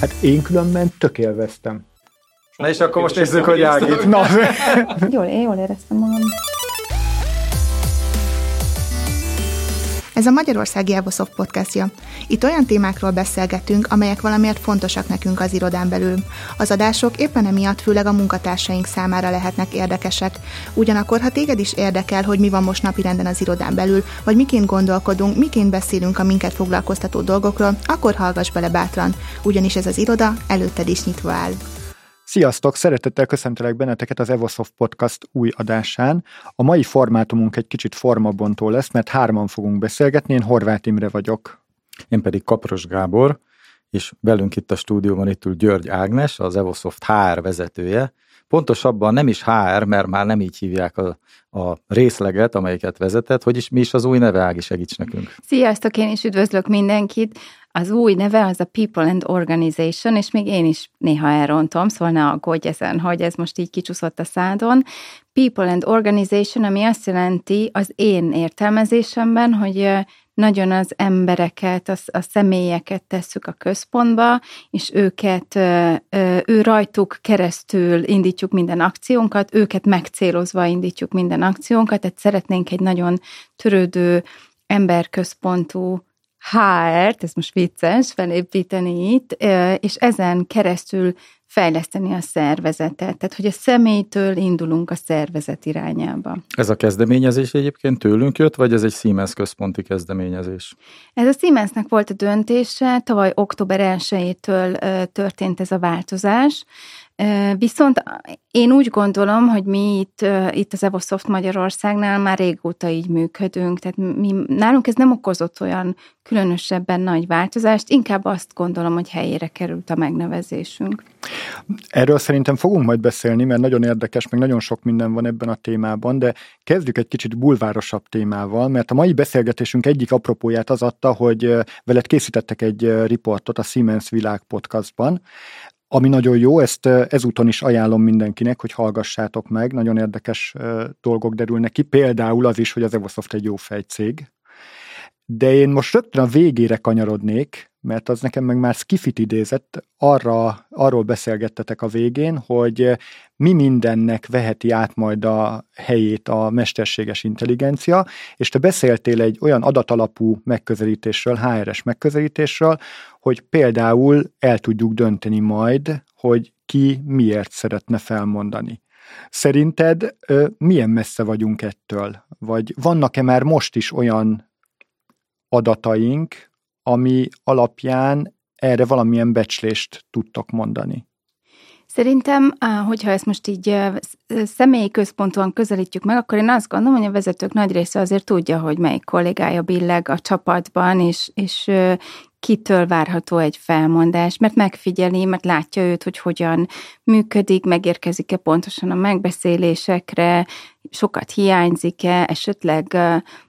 Hát én különben tök élveztem. Na és akkor most nézzük, hogy Ági. Na, Jól, én jól éreztem magam. Ez a Magyarországi Evosoft podcastja. Itt olyan témákról beszélgetünk, amelyek valamiért fontosak nekünk az irodán belül. Az adások éppen emiatt főleg a munkatársaink számára lehetnek érdekesek. Ugyanakkor, ha téged is érdekel, hogy mi van most napirenden az irodán belül, vagy miként gondolkodunk, miként beszélünk a minket foglalkoztató dolgokról, akkor hallgass bele bátran, ugyanis ez az iroda előtted is nyitva áll. Sziasztok! Szeretettel köszöntelek benneteket az Evosoft Podcast új adásán. A mai formátumunk egy kicsit formabontó lesz, mert hárman fogunk beszélgetni. Én Horváth Imre vagyok. Én pedig Kapros Gábor, és velünk itt a stúdióban itt ül György Ágnes, az Evosoft HR vezetője. Pontosabban nem is HR, mert már nem így hívják a, a részleget, amelyiket vezetett. Hogy is mi is az új neve, Ági, segíts nekünk. Sziasztok, én is üdvözlök mindenkit. Az új neve az a People and Organization, és még én is néha elrontom, szóval ne aggódj ezen, hogy ez most így kicsúszott a szádon. People and Organization, ami azt jelenti az én értelmezésemben, hogy nagyon az embereket, a, a személyeket tesszük a központba, és őket, ő rajtuk keresztül indítjuk minden akciónkat, őket megcélozva indítjuk minden akciónkat, tehát szeretnénk egy nagyon törődő, emberközpontú HR-t, ez most vicces, felépíteni itt, és ezen keresztül fejleszteni a szervezetet. Tehát, hogy a személytől indulunk a szervezet irányába. Ez a kezdeményezés egyébként tőlünk jött, vagy ez egy Siemens központi kezdeményezés? Ez a Siemensnek volt a döntése, tavaly október 1-től történt ez a változás. Viszont én úgy gondolom, hogy mi itt, itt az Evosoft Magyarországnál már régóta így működünk, tehát mi, nálunk ez nem okozott olyan különösebben nagy változást, inkább azt gondolom, hogy helyére került a megnevezésünk. Erről szerintem fogunk majd beszélni, mert nagyon érdekes, meg nagyon sok minden van ebben a témában, de kezdjük egy kicsit bulvárosabb témával, mert a mai beszélgetésünk egyik apropóját az adta, hogy veled készítettek egy riportot a Siemens Világ podcastban, ami nagyon jó, ezt ezúton is ajánlom mindenkinek, hogy hallgassátok meg, nagyon érdekes dolgok derülnek ki, például az is, hogy az Evosoft egy jó fejcég. De én most rögtön a végére kanyarodnék, mert az nekem meg már skifit idézett, arra, arról beszélgettetek a végén, hogy mi mindennek veheti át majd a helyét a mesterséges intelligencia, és te beszéltél egy olyan adatalapú megközelítésről, HRS megközelítésről, hogy például el tudjuk dönteni majd, hogy ki miért szeretne felmondani. Szerinted milyen messze vagyunk ettől? Vagy vannak-e már most is olyan adataink, ami alapján erre valamilyen becslést tudtok mondani? Szerintem, hogyha ezt most így személyi központúan közelítjük meg, akkor én azt gondolom, hogy a vezetők nagy része azért tudja, hogy melyik kollégája billeg a csapatban, és, és kitől várható egy felmondás, mert megfigyeli, mert látja őt, hogy hogyan működik, megérkezik-e pontosan a megbeszélésekre, sokat hiányzik-e, esetleg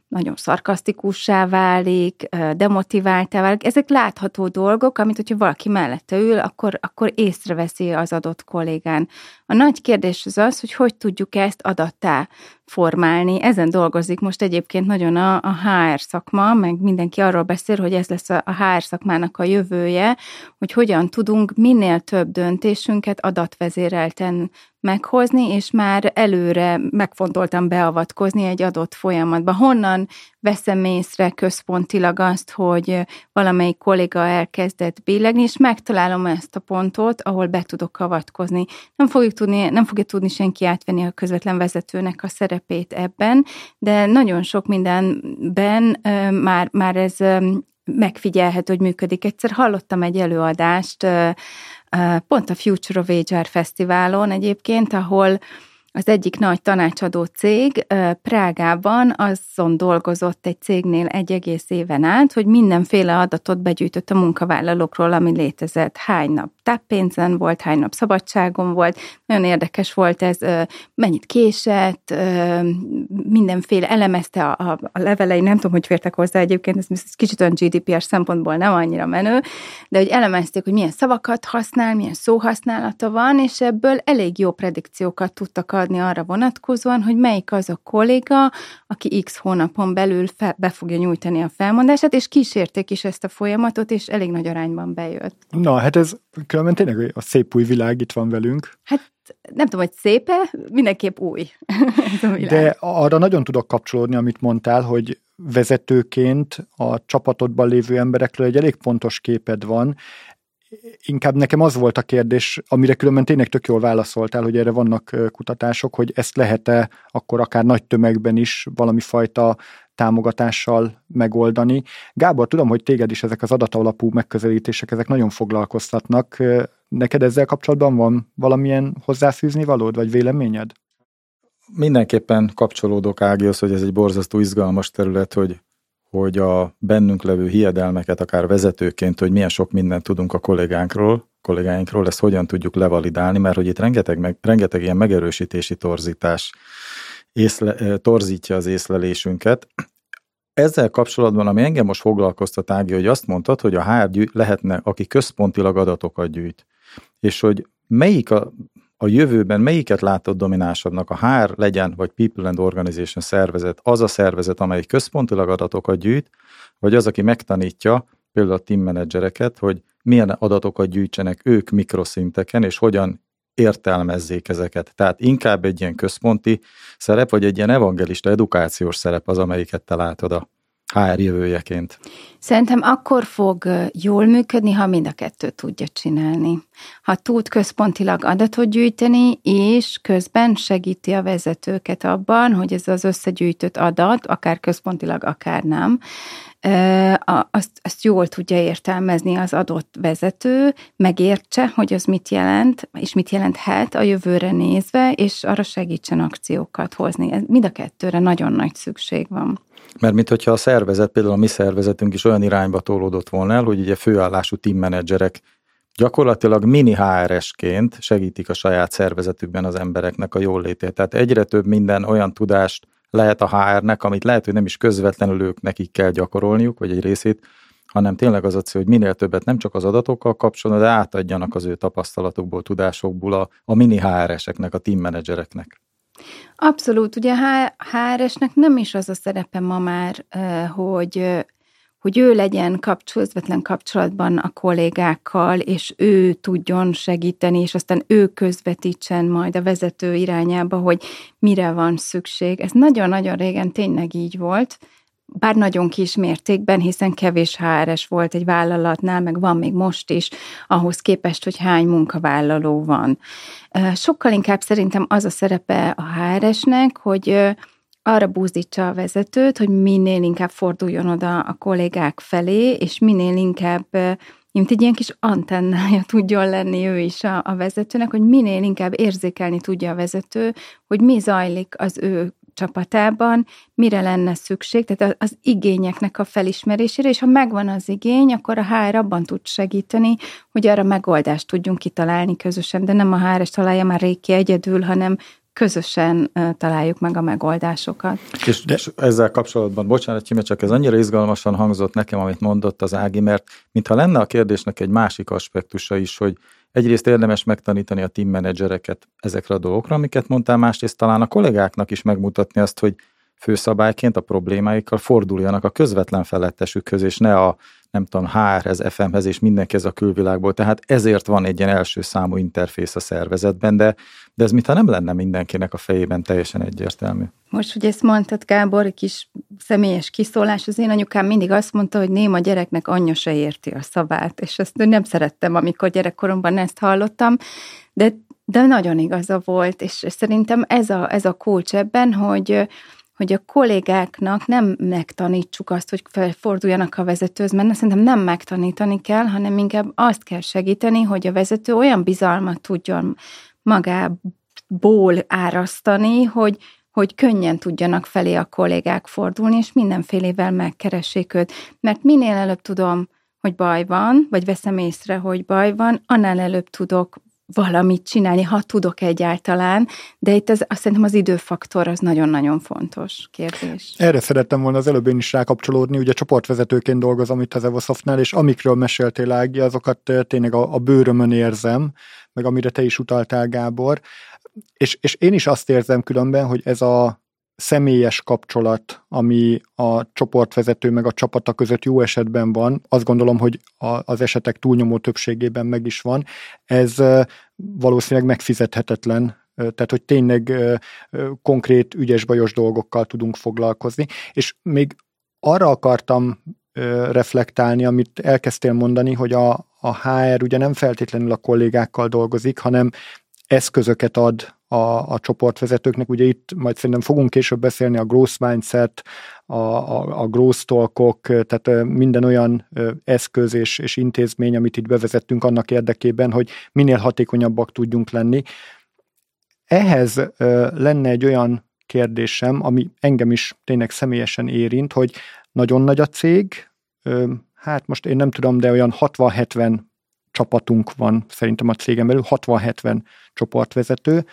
nagyon szarkasztikussá válik, demotiváltá válik. Ezek látható dolgok, amit hogyha valaki mellette ül, akkor, akkor észreveszi az adott kollégán. A nagy kérdés az az, hogy hogy tudjuk ezt adattá formálni. Ezen dolgozik most egyébként nagyon a, a HR szakma, meg mindenki arról beszél, hogy ez lesz a, a HR szakmának a jövője, hogy hogyan tudunk minél több döntésünket adatvezérelten meghozni, és már előre megfontoltam beavatkozni egy adott folyamatba. Honnan veszem észre központilag azt, hogy valamelyik kolléga elkezdett billegni, és megtalálom ezt a pontot, ahol be tudok avatkozni. Nem, fogjuk tudni, nem fogja tudni senki átvenni a közvetlen vezetőnek a szerepét ebben, de nagyon sok mindenben már, már ez megfigyelhető, hogy működik. Egyszer hallottam egy előadást, pont a Future of HR Fesztiválon egyébként, ahol az egyik nagy tanácsadó cég Prágában azon dolgozott egy cégnél egy egész éven át, hogy mindenféle adatot begyűjtött a munkavállalókról, ami létezett. Hány nap táppénzen volt, hány nap szabadságon volt. Nagyon érdekes volt ez, mennyit késett, mindenféle elemezte a, a levelei, nem tudom, hogy fértek hozzá egyébként, ez kicsit olyan GDPR szempontból nem annyira menő, de hogy elemezték, hogy milyen szavakat használ, milyen szóhasználata van, és ebből elég jó predikciókat tudtak adni arra vonatkozóan, hogy melyik az a kolléga, aki x hónapon belül fel, be fogja nyújtani a felmondását, és kísérték is ezt a folyamatot, és elég nagy arányban bejött. Na, hát ez különben tényleg a szép új világ itt van velünk. Hát nem tudom, hogy szépe, mindenképp új ez a világ. De arra nagyon tudok kapcsolódni, amit mondtál, hogy vezetőként a csapatodban lévő emberekről egy elég pontos képed van, inkább nekem az volt a kérdés, amire különben tényleg tök jól válaszoltál, hogy erre vannak kutatások, hogy ezt lehet-e akkor akár nagy tömegben is valami fajta támogatással megoldani. Gábor, tudom, hogy téged is ezek az adatalapú megközelítések, ezek nagyon foglalkoztatnak. Neked ezzel kapcsolatban van valamilyen hozzáfűzni valód, vagy véleményed? Mindenképpen kapcsolódok Ágihoz, hogy ez egy borzasztó izgalmas terület, hogy hogy a bennünk levő hiedelmeket, akár vezetőként, hogy milyen sok mindent tudunk a kollégánkról, kollégáinkról, ezt hogyan tudjuk levalidálni, mert hogy itt rengeteg, meg, rengeteg ilyen megerősítési torzítás észle, torzítja az észlelésünket. Ezzel kapcsolatban, ami engem most foglalkoztat, Ági, hogy azt mondtad, hogy a HR lehetne, aki központilag adatokat gyűjt, és hogy melyik a, a jövőben melyiket látod dominánsabbnak, a HR legyen, vagy People and Organization szervezet, az a szervezet, amely központilag adatokat gyűjt, vagy az, aki megtanítja például a team menedzsereket, hogy milyen adatokat gyűjtsenek ők mikroszinteken, és hogyan értelmezzék ezeket. Tehát inkább egy ilyen központi szerep, vagy egy ilyen evangelista edukációs szerep az, amelyiket te látod a HR jövőjeként? Szerintem akkor fog jól működni, ha mind a kettőt tudja csinálni. Ha tud központilag adatot gyűjteni, és közben segíti a vezetőket abban, hogy ez az összegyűjtött adat, akár központilag, akár nem, azt, azt jól tudja értelmezni az adott vezető, megértse, hogy az mit jelent, és mit jelenthet a jövőre nézve, és arra segítsen akciókat hozni. Mind a kettőre nagyon nagy szükség van. Mert mint hogyha a szervezet, például a mi szervezetünk is olyan irányba tolódott volna el, hogy ugye főállású teammenedzserek gyakorlatilag mini HRS-ként segítik a saját szervezetükben az embereknek a jól létét. Tehát egyre több minden olyan tudást lehet a HR-nek, amit lehet, hogy nem is közvetlenül ők nekik kell gyakorolniuk, vagy egy részét, hanem tényleg az a cél, hogy minél többet nem csak az adatokkal kapcsolatban, de átadjanak az ő tapasztalatokból, tudásokból a, a mini HR-eseknek, a team menedzsereknek. Abszolút, ugye HR-esnek nem is az a szerepe ma már, hogy hogy ő legyen közvetlen kapcsolatban a kollégákkal, és ő tudjon segíteni, és aztán ő közvetítsen majd a vezető irányába, hogy mire van szükség. Ez nagyon-nagyon régen tényleg így volt, bár nagyon kis mértékben, hiszen kevés HRS volt egy vállalatnál, meg van még most is, ahhoz képest, hogy hány munkavállaló van. Sokkal inkább szerintem az a szerepe a HRS-nek, hogy arra búzdítsa a vezetőt, hogy minél inkább forduljon oda a kollégák felé, és minél inkább mint egy ilyen kis antennája tudjon lenni ő is a, a vezetőnek, hogy minél inkább érzékelni tudja a vezető, hogy mi zajlik az ő csapatában, mire lenne szükség, tehát az igényeknek a felismerésére, és ha megvan az igény, akkor a HR abban tud segíteni, hogy arra megoldást tudjunk kitalálni közösen, de nem a HR-es találja már réki egyedül, hanem közösen találjuk meg a megoldásokat. És, De... és ezzel kapcsolatban, bocsánat, Csime, csak ez annyira izgalmasan hangzott nekem, amit mondott az Ági, mert mintha lenne a kérdésnek egy másik aspektusa is, hogy egyrészt érdemes megtanítani a team menedzsereket ezekre a dolgokra, amiket mondtál, másrészt talán a kollégáknak is megmutatni azt, hogy főszabályként a problémáikkal forduljanak a közvetlen felettesükhöz, és ne a nem tudom, HR-hez, FM-hez és mindenkihez a külvilágból. Tehát ezért van egy ilyen első számú interfész a szervezetben, de, de ez mintha nem lenne mindenkinek a fejében teljesen egyértelmű. Most, hogy ezt mondtad, Gábor, egy kis személyes kiszólás, az én anyukám mindig azt mondta, hogy néma gyereknek anyja se érti a szavát, és ezt nem szerettem, amikor gyerekkoromban ezt hallottam, de, de nagyon igaza volt, és szerintem ez a, ez a kulcs ebben, hogy hogy a kollégáknak nem megtanítsuk azt, hogy forduljanak a vezetőhöz, mert szerintem nem megtanítani kell, hanem inkább azt kell segíteni, hogy a vezető olyan bizalmat tudjon magából árasztani, hogy, hogy könnyen tudjanak felé a kollégák fordulni, és mindenfélével megkeressék őt. Mert minél előbb tudom, hogy baj van, vagy veszem észre, hogy baj van, annál előbb tudok valamit csinálni, ha tudok egyáltalán, de itt az, azt szerintem az időfaktor az nagyon-nagyon fontos kérdés. Erre szerettem volna az előbb én is rákapcsolódni, ugye csoportvezetőként dolgozom itt az Evosoftnál, és amikről meséltél Ági, azokat tényleg a, a bőrömön érzem, meg amire te is utaltál Gábor, és, és én is azt érzem különben, hogy ez a személyes kapcsolat, ami a csoportvezető meg a csapata között jó esetben van, azt gondolom, hogy az esetek túlnyomó többségében meg is van, ez valószínűleg megfizethetetlen. Tehát hogy tényleg konkrét ügyes-bajos dolgokkal tudunk foglalkozni. És még arra akartam reflektálni, amit elkezdtél mondani, hogy a, a HR ugye nem feltétlenül a kollégákkal dolgozik, hanem eszközöket ad a, a csoportvezetőknek. Ugye itt majd szerintem fogunk később beszélni a growth mindset, a, a, a growth talkok, tehát minden olyan eszköz és, és intézmény, amit itt bevezettünk annak érdekében, hogy minél hatékonyabbak tudjunk lenni. Ehhez lenne egy olyan kérdésem, ami engem is tényleg személyesen érint, hogy nagyon nagy a cég, hát most én nem tudom, de olyan 60-70 csapatunk van szerintem a cégem belül, 60-70 csoportvezető.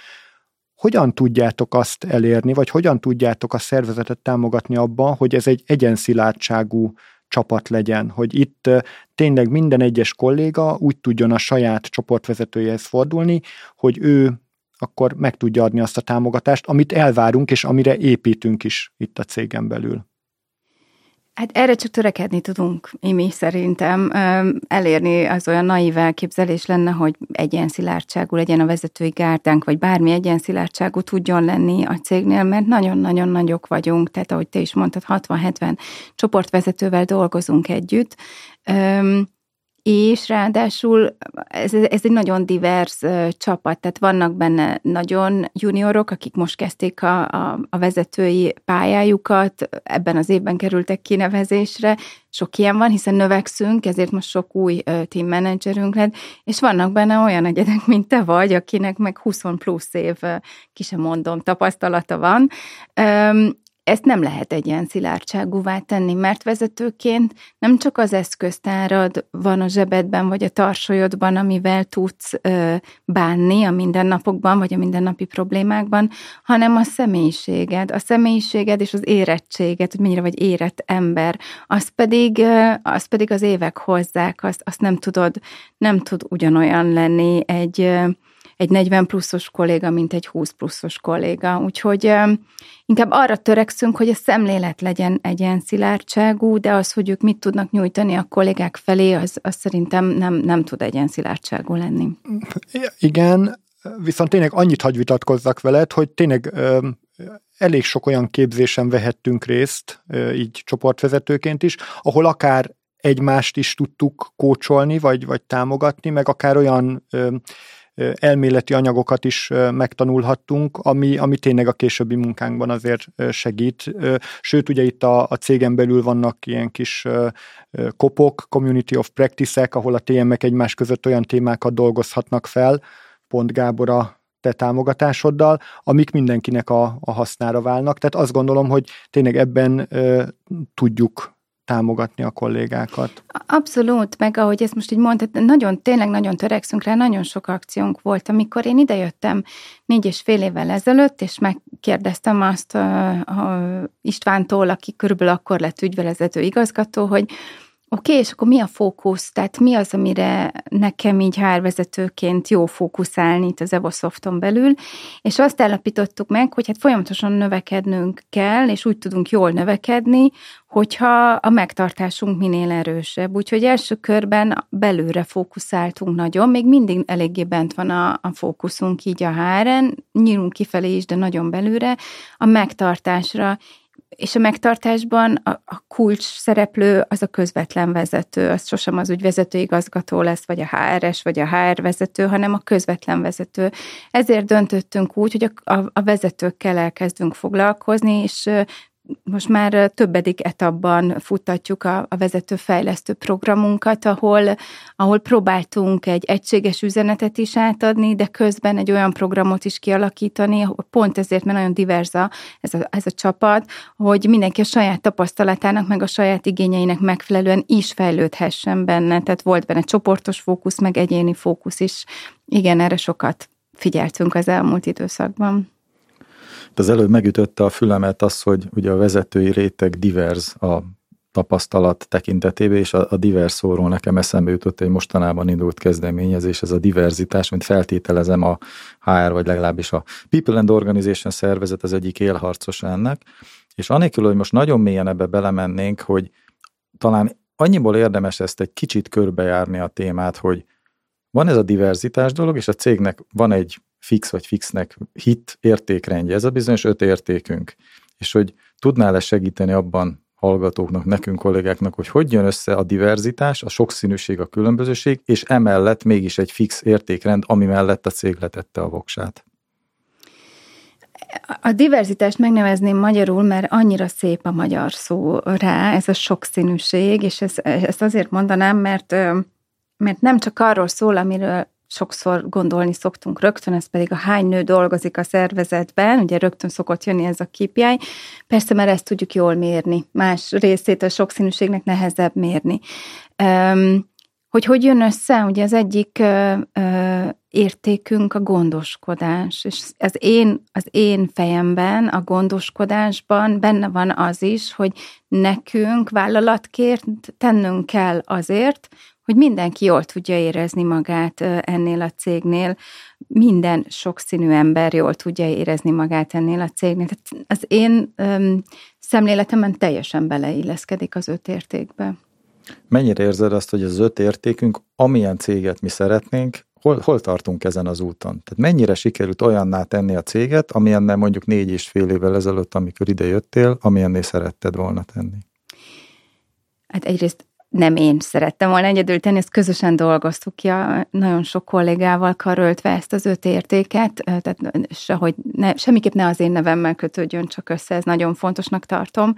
Hogyan tudjátok azt elérni, vagy hogyan tudjátok a szervezetet támogatni abban, hogy ez egy egyenszilátságú csapat legyen, hogy itt tényleg minden egyes kolléga úgy tudjon a saját csoportvezetőjehez fordulni, hogy ő akkor meg tudja adni azt a támogatást, amit elvárunk, és amire építünk is itt a cégen belül. Hát erre csak törekedni tudunk, mi szerintem. Elérni az olyan naív elképzelés lenne, hogy szilárdságú legyen a vezetői gárdánk, vagy bármi szilárdságú tudjon lenni a cégnél, mert nagyon-nagyon nagyok vagyunk, tehát ahogy te is mondtad, 60-70 csoportvezetővel dolgozunk együtt és ráadásul ez, ez egy nagyon divers csapat, tehát vannak benne nagyon juniorok, akik most kezdték a, a, a vezetői pályájukat, ebben az évben kerültek kinevezésre, sok ilyen van, hiszen növekszünk, ezért most sok új team managerünk lett, és vannak benne olyan egyedek, mint te vagy, akinek meg 20 plusz év, ki sem mondom, tapasztalata van, ezt nem lehet egy ilyen szilárdságúvá tenni, mert vezetőként nem csak az eszköztárad van a zsebedben, vagy a tarsolyodban, amivel tudsz ö, bánni a mindennapokban, vagy a mindennapi problémákban, hanem a személyiséged, a személyiséged és az érettséged, hogy mennyire vagy érett ember, az pedig, ö, az pedig az évek hozzák, azt, azt nem tudod, nem tud ugyanolyan lenni egy ö, egy 40 pluszos kolléga, mint egy 20 pluszos kolléga. Úgyhogy inkább arra törekszünk, hogy a szemlélet legyen egy ilyen szilárdságú, de az, hogy ők mit tudnak nyújtani a kollégák felé, az, az szerintem nem, nem tud egy ilyen szilárdságú lenni. Igen, viszont tényleg annyit hagy vitatkozzak veled, hogy tényleg elég sok olyan képzésen vehettünk részt, így csoportvezetőként is, ahol akár egymást is tudtuk kócsolni, vagy, vagy támogatni, meg akár olyan elméleti anyagokat is megtanulhattunk, ami, ami tényleg a későbbi munkánkban azért segít. Sőt, ugye itt a, a cégen belül vannak ilyen kis kopok, community of practice-ek, ahol a TM-ek egymás között olyan témákat dolgozhatnak fel, pont Gábor a te támogatásoddal, amik mindenkinek a, a hasznára válnak. Tehát azt gondolom, hogy tényleg ebben tudjuk támogatni a kollégákat. Abszolút, meg ahogy ezt most így mondtad, nagyon, tényleg nagyon törekszünk rá, nagyon sok akciónk volt. Amikor én idejöttem négy és fél évvel ezelőtt, és megkérdeztem azt a, a Istvántól, aki körülbelül akkor lett ügyvelezető igazgató, hogy Oké, okay, és akkor mi a fókusz? Tehát mi az, amire nekem így hárvezetőként jó fókuszálni itt az Evosofton belül? És azt állapítottuk meg, hogy hát folyamatosan növekednünk kell, és úgy tudunk jól növekedni, hogyha a megtartásunk minél erősebb. Úgyhogy első körben belőre fókuszáltunk nagyon, még mindig eléggé bent van a, a fókuszunk így a háren, nyílunk kifelé is, de nagyon belőle, a megtartásra, és a megtartásban a, a kulcs szereplő az a közvetlen vezető, az sosem az ügyvezető igazgató lesz, vagy a HRS, vagy a HR vezető, hanem a közvetlen vezető. Ezért döntöttünk úgy, hogy a, a, a vezetőkkel elkezdünk foglalkozni, és most már többedik etapban futtatjuk a, a vezetőfejlesztő programunkat, ahol, ahol próbáltunk egy egységes üzenetet is átadni, de közben egy olyan programot is kialakítani, pont ezért, mert nagyon diverza ez a, ez a csapat, hogy mindenki a saját tapasztalatának, meg a saját igényeinek megfelelően is fejlődhessen benne. Tehát volt benne csoportos fókusz, meg egyéni fókusz is. Igen, erre sokat figyeltünk az elmúlt időszakban. Az előbb megütötte a fülemet az, hogy ugye a vezetői réteg divers a tapasztalat tekintetében, és a, a divers szóról nekem eszembe jutott egy mostanában indult kezdeményezés, ez a diverzitás, mint feltételezem a HR, vagy legalábbis a People and Organization szervezet az egyik élharcos ennek, és anélkül, hogy most nagyon mélyen ebbe belemennénk, hogy talán annyiból érdemes ezt egy kicsit körbejárni a témát, hogy van ez a diverzitás dolog, és a cégnek van egy fix vagy fixnek hit értékrendje, ez a bizonyos öt értékünk, és hogy tudnál-e segíteni abban hallgatóknak, nekünk kollégáknak, hogy hogy jön össze a diverzitás, a sokszínűség, a különbözőség, és emellett mégis egy fix értékrend, ami mellett a cég letette a voksát. A diverzitást megnevezném magyarul, mert annyira szép a magyar szó rá, ez a sokszínűség, és ezt, ezt azért mondanám, mert, mert nem csak arról szól, amiről sokszor gondolni szoktunk rögtön, ez pedig a hány nő dolgozik a szervezetben, ugye rögtön szokott jönni ez a KPI. Persze, mert ezt tudjuk jól mérni. Más részét a sokszínűségnek nehezebb mérni. Um, hogy hogy jön össze, ugye az egyik ö, ö, értékünk a gondoskodás, és az én, az én fejemben, a gondoskodásban benne van az is, hogy nekünk vállalatként tennünk kell azért, hogy mindenki jól tudja érezni magát ennél a cégnél, minden sokszínű ember jól tudja érezni magát ennél a cégnél. Tehát az én öm, szemléletemben teljesen beleilleszkedik az öt értékbe. Mennyire érzed azt, hogy az öt értékünk, amilyen céget mi szeretnénk, hol, hol tartunk ezen az úton? Tehát mennyire sikerült olyanná tenni a céget, amilyennel mondjuk négy és fél évvel ezelőtt, amikor ide jöttél, amilyennél szeretted volna tenni? Hát egyrészt nem én szerettem volna egyedül tenni, ezt közösen dolgoztuk ki, a, nagyon sok kollégával karöltve ezt az öt értéket, tehát sehogy ne, semmiképp ne az én nevemmel kötődjön csak össze, ez nagyon fontosnak tartom.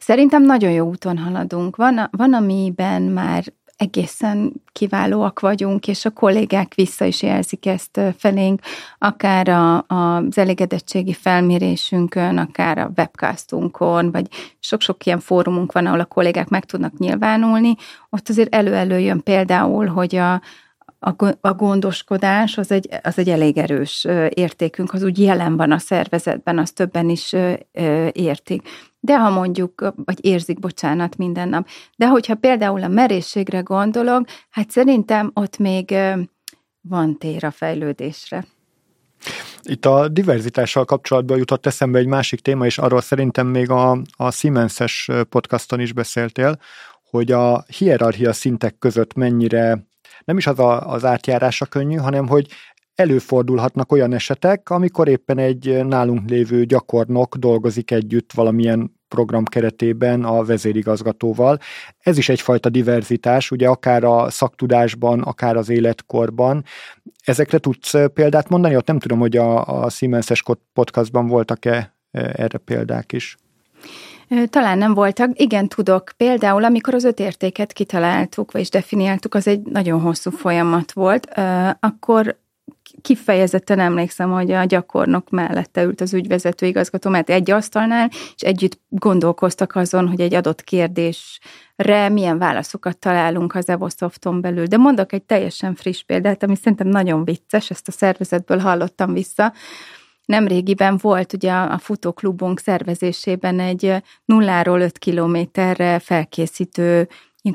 Szerintem nagyon jó úton haladunk. Van, van amiben már egészen kiválóak vagyunk, és a kollégák vissza is jelzik ezt felénk, akár a, az elégedettségi felmérésünkön, akár a webcastunkon, vagy sok-sok ilyen fórumunk van, ahol a kollégák meg tudnak nyilvánulni. Ott azért elő-elő jön például, hogy a, a gondoskodás az egy, az egy elég erős értékünk, az úgy jelen van a szervezetben, az többen is értik. De ha mondjuk, vagy érzik, bocsánat, minden nap. De hogyha például a merészségre gondolok, hát szerintem ott még van tér a fejlődésre. Itt a diverzitással kapcsolatban jutott eszembe egy másik téma, és arról szerintem még a, a Siemens-es podcaston is beszéltél, hogy a hierarchia szintek között mennyire nem is az a, az átjárása könnyű, hanem hogy előfordulhatnak olyan esetek, amikor éppen egy nálunk lévő gyakornok dolgozik együtt valamilyen program keretében a vezérigazgatóval. Ez is egyfajta diverzitás, ugye akár a szaktudásban, akár az életkorban. Ezekre tudsz példát mondani? Ott nem tudom, hogy a, a Siemens-es podcastban voltak-e erre példák is. Talán nem voltak. Igen, tudok. Például, amikor az öt értéket kitaláltuk, vagy definiáltuk, az egy nagyon hosszú folyamat volt, akkor kifejezetten emlékszem, hogy a gyakornok mellette ült az ügyvezető igazgató, mert egy asztalnál, és együtt gondolkoztak azon, hogy egy adott kérdésre milyen válaszokat találunk az Evosofton belül. De mondok egy teljesen friss példát, ami szerintem nagyon vicces, ezt a szervezetből hallottam vissza, Nemrégiben volt ugye a futóklubunk szervezésében egy nulláról 5 kilométerre felkészítő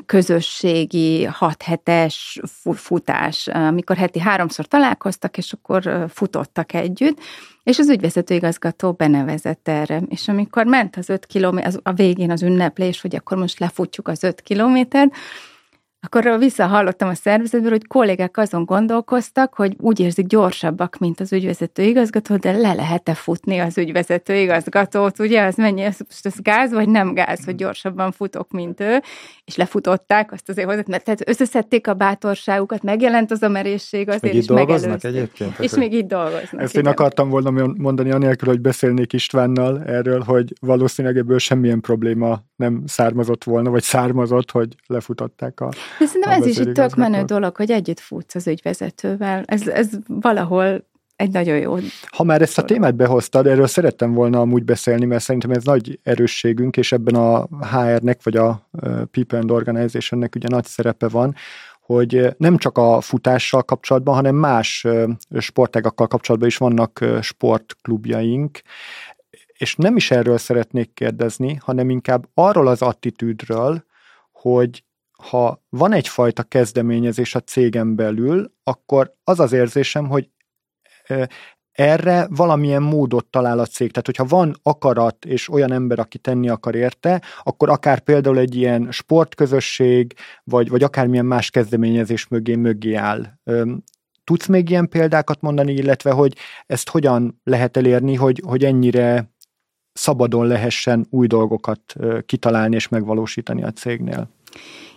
közösségi hat hetes futás, amikor heti háromszor találkoztak, és akkor futottak együtt, és az ügyvezető igazgató benevezett erre. És amikor ment az öt kilométer, a végén az ünneplés, hogy akkor most lefutjuk az öt kilométert, akkor visszahallottam a szervezetből, hogy kollégák azon gondolkoztak, hogy úgy érzik gyorsabbak, mint az ügyvezető igazgató, de le lehet-e futni az ügyvezető igazgatót, ugye, az mennyi, ez, most ez gáz, vagy nem gáz, hogy gyorsabban futok, mint ő, és lefutották azt azért hozzá, mert tehát összeszedték a bátorságukat, megjelent az a merészség azért, és megelőzték. egyébként? És még itt dolgoznak. Ezt igen. én akartam volna mondani anélkül, hogy beszélnék Istvánnal erről, hogy valószínűleg ebből semmilyen probléma nem származott volna, vagy származott, hogy lefutották a De szerintem ez is egy tök menő dolog, hogy együtt futsz az ügyvezetővel. Ez, ez valahol egy nagyon jó. Ha már ezt a témát behoztad, erről szerettem volna amúgy beszélni, mert szerintem ez nagy erősségünk, és ebben a HR-nek, vagy a People and Organization-nek ugye nagy szerepe van, hogy nem csak a futással kapcsolatban, hanem más sportágakkal kapcsolatban is vannak sportklubjaink, és nem is erről szeretnék kérdezni, hanem inkább arról az attitűdről, hogy ha van egyfajta kezdeményezés a cégen belül, akkor az az érzésem, hogy erre valamilyen módot talál a cég. Tehát, hogyha van akarat és olyan ember, aki tenni akar érte, akkor akár például egy ilyen sportközösség, vagy, vagy akármilyen más kezdeményezés mögé mögé áll. Tudsz még ilyen példákat mondani, illetve hogy ezt hogyan lehet elérni, hogy, hogy ennyire szabadon lehessen új dolgokat kitalálni és megvalósítani a cégnél?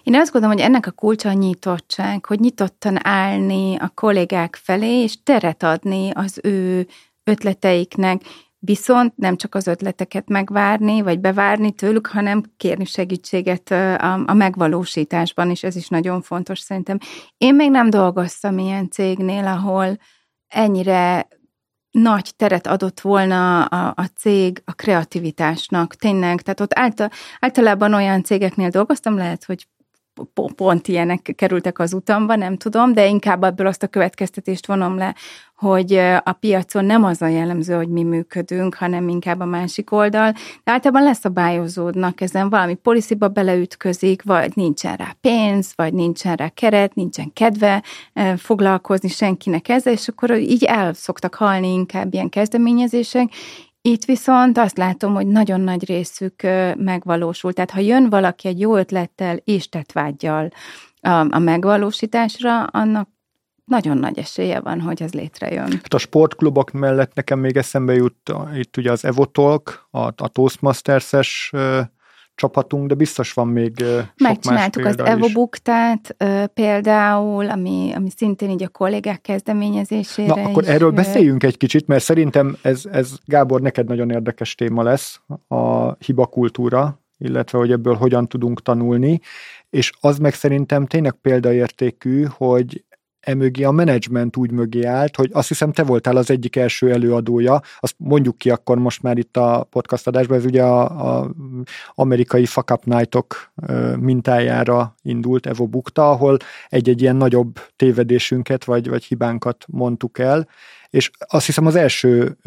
Én azt gondolom, hogy ennek a kulcsa a nyitottság, hogy nyitottan állni a kollégák felé, és teret adni az ő ötleteiknek, viszont nem csak az ötleteket megvárni, vagy bevárni tőlük, hanem kérni segítséget a, a megvalósításban, és ez is nagyon fontos szerintem. Én még nem dolgoztam ilyen cégnél, ahol ennyire nagy teret adott volna a, a cég a kreativitásnak, tényleg. Tehát ott által, általában olyan cégeknél dolgoztam, lehet, hogy pont ilyenek kerültek az utamba, nem tudom, de inkább ebből azt a következtetést vonom le, hogy a piacon nem az a jellemző, hogy mi működünk, hanem inkább a másik oldal, de általában leszabályozódnak ezen, valami policyba beleütközik, vagy nincsen rá pénz, vagy nincsen rá keret, nincsen kedve foglalkozni senkinek ezzel, és akkor így el szoktak halni inkább ilyen kezdeményezések, itt viszont azt látom, hogy nagyon nagy részük megvalósul. Tehát ha jön valaki egy jó ötlettel és tetvágyjal a, a megvalósításra, annak nagyon nagy esélye van, hogy ez létrejön. Hát a sportklubok mellett nekem még eszembe jut itt ugye az Evotalk, a, a Toastmasters-es csapatunk, de biztos van még Megcsináltuk az Evobuktát például, ami, ami szintén így a kollégák kezdeményezésére Na, akkor is, erről beszéljünk egy kicsit, mert szerintem ez, ez Gábor, neked nagyon érdekes téma lesz, a hibakultúra, illetve hogy ebből hogyan tudunk tanulni, és az meg szerintem tényleg példaértékű, hogy emögé a menedzsment úgy mögé állt, hogy azt hiszem te voltál az egyik első előadója, azt mondjuk ki akkor most már itt a podcast adásban, ez ugye a, a amerikai Fuck Up Night-ok mintájára indult Evo Bukta, ahol egy-egy ilyen nagyobb tévedésünket vagy, vagy hibánkat mondtuk el, és azt hiszem az első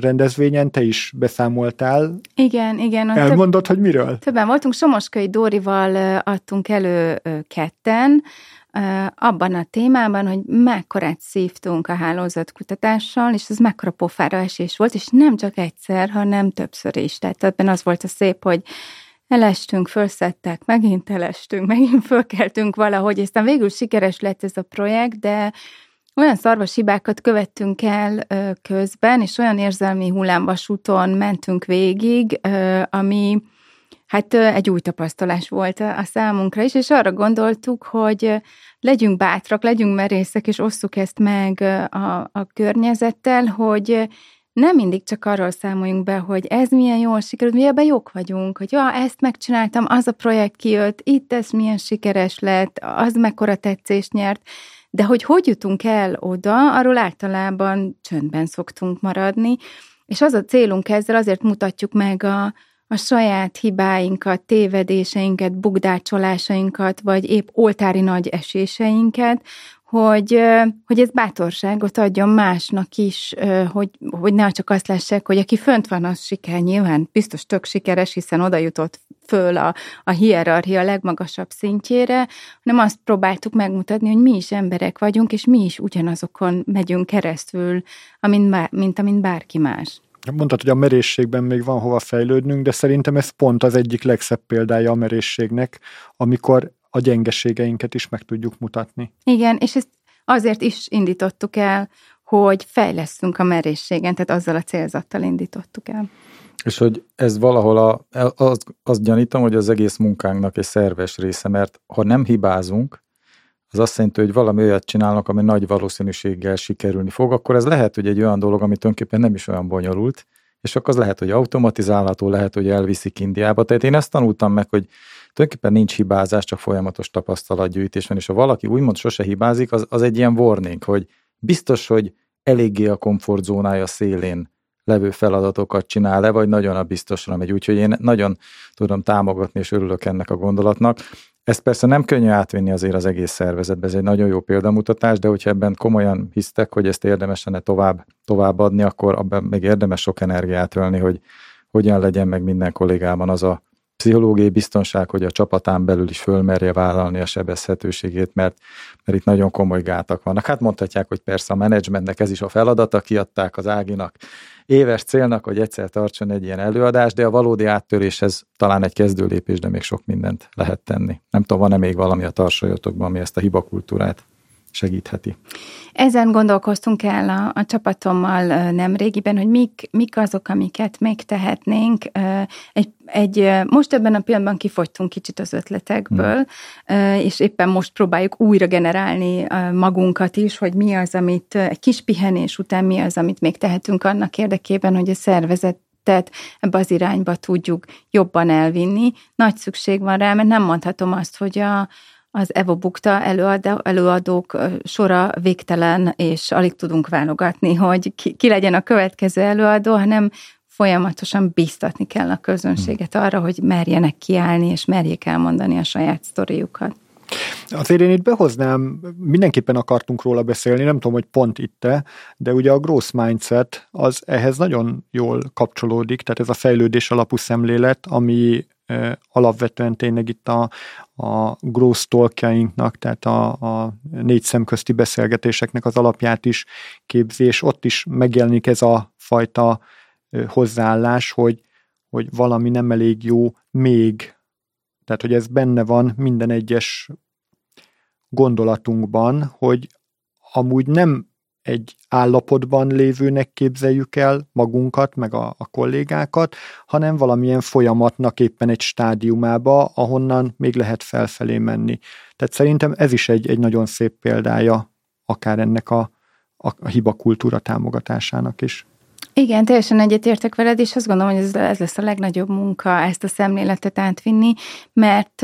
rendezvényen te is beszámoltál. Igen, igen. Elmondod, több, hogy miről? Többen voltunk, Somoskai Dórival adtunk elő ketten, abban a témában, hogy mekkorát szívtunk a hálózatkutatással, és ez mekkora pofára esés volt, és nem csak egyszer, hanem többször is. Tehát ebben az volt a szép, hogy elestünk, felszettek, megint elestünk, megint fölkeltünk valahogy, és aztán végül sikeres lett ez a projekt, de olyan szarvas hibákat követtünk el közben, és olyan érzelmi hullámvasúton mentünk végig, ami hát egy új tapasztalás volt a számunkra is, és arra gondoltuk, hogy legyünk bátrak, legyünk merészek, és osszuk ezt meg a, a környezettel, hogy nem mindig csak arról számoljunk be, hogy ez milyen jól sikerült, mi ebben jók vagyunk, hogy ja, ezt megcsináltam, az a projekt kijött, itt ez milyen sikeres lett, az mekkora tetszést nyert, de hogy hogy jutunk el oda, arról általában csöndben szoktunk maradni, és az a célunk ezzel, azért mutatjuk meg a, a saját hibáinkat, tévedéseinket, bugdácsolásainkat, vagy épp oltári nagy eséseinket, hogy, hogy ez bátorságot adjon másnak is, hogy, hogy ne csak azt lássák, hogy aki fönt van, az siker, nyilván biztos tök sikeres, hiszen oda jutott föl a, a hierarchia legmagasabb szintjére, hanem azt próbáltuk megmutatni, hogy mi is emberek vagyunk, és mi is ugyanazokon megyünk keresztül, amint, mint amint bárki más. Mondtad, hogy a merészségben még van hova fejlődnünk, de szerintem ez pont az egyik legszebb példája a merészségnek, amikor a gyengeségeinket is meg tudjuk mutatni. Igen, és ezt azért is indítottuk el, hogy fejlesztünk a merészségen, tehát azzal a célzattal indítottuk el. És hogy ez valahol, a, az, azt gyanítom, hogy az egész munkánknak egy szerves része, mert ha nem hibázunk, az azt jelenti, hogy valami olyat csinálnak, ami nagy valószínűséggel sikerülni fog, akkor ez lehet, hogy egy olyan dolog, ami tulajdonképpen nem is olyan bonyolult, és akkor az lehet, hogy automatizálható, lehet, hogy elviszik Indiába. Tehát én ezt tanultam meg, hogy tulajdonképpen nincs hibázás, csak folyamatos tapasztalatgyűjtés van, és ha valaki úgymond sose hibázik, az, az egy ilyen warning, hogy biztos, hogy eléggé a komfortzónája szélén levő feladatokat csinál-e, vagy nagyon a biztosra megy. Úgyhogy én nagyon tudom támogatni, és örülök ennek a gondolatnak. Ezt persze nem könnyű átvinni azért az egész szervezetbe, ez egy nagyon jó példamutatás, de hogyha ebben komolyan hisztek, hogy ezt érdemes lenne tovább, továbbadni, akkor abban még érdemes sok energiát ölni, hogy hogyan legyen meg minden kollégában az a pszichológiai biztonság, hogy a csapatán belül is fölmerje vállalni a sebezhetőségét, mert, mert itt nagyon komoly gátak vannak. Hát mondhatják, hogy persze a menedzsmentnek ez is a feladata, kiadták az Áginak éves célnak, hogy egyszer tartson egy ilyen előadás, de a valódi áttöréshez talán egy kezdőlépés, de még sok mindent lehet tenni. Nem tudom, van-e még valami a tarsajotokban, ami ezt a hibakultúrát segítheti. Ezen gondolkoztunk el a, a csapatommal nem régiben, hogy mik, mik azok, amiket még tehetnénk. Egy, egy, most ebben a pillanatban kifogytunk kicsit az ötletekből, hmm. és éppen most próbáljuk újra generálni magunkat is, hogy mi az, amit egy kis pihenés után mi az, amit még tehetünk annak érdekében, hogy a szervezet tehát ebbe az irányba tudjuk jobban elvinni. Nagy szükség van rá, mert nem mondhatom azt, hogy a, az Evo Bukta előadó, előadók sora végtelen, és alig tudunk válogatni, hogy ki, ki legyen a következő előadó, hanem folyamatosan bíztatni kell a közönséget arra, hogy merjenek kiállni, és merjék elmondani a saját sztoriukat. Azért én itt behoznám, mindenképpen akartunk róla beszélni, nem tudom, hogy pont itt de ugye a growth mindset az ehhez nagyon jól kapcsolódik, tehát ez a fejlődés alapú szemlélet, ami alapvetően tényleg itt a, a growth talkjainknak, tehát a, a négy szemközti beszélgetéseknek az alapját is képzi, és ott is megjelenik ez a fajta hozzáállás, hogy, hogy valami nem elég jó még. Tehát, hogy ez benne van minden egyes gondolatunkban, hogy amúgy nem egy állapotban lévőnek képzeljük el magunkat, meg a, a kollégákat, hanem valamilyen folyamatnak éppen egy stádiumába, ahonnan még lehet felfelé menni. Tehát szerintem ez is egy, egy nagyon szép példája akár ennek a, a, a hibakultúra támogatásának is. Igen, teljesen egyetértek veled, és azt gondolom, hogy ez, lesz a legnagyobb munka ezt a szemléletet átvinni, mert,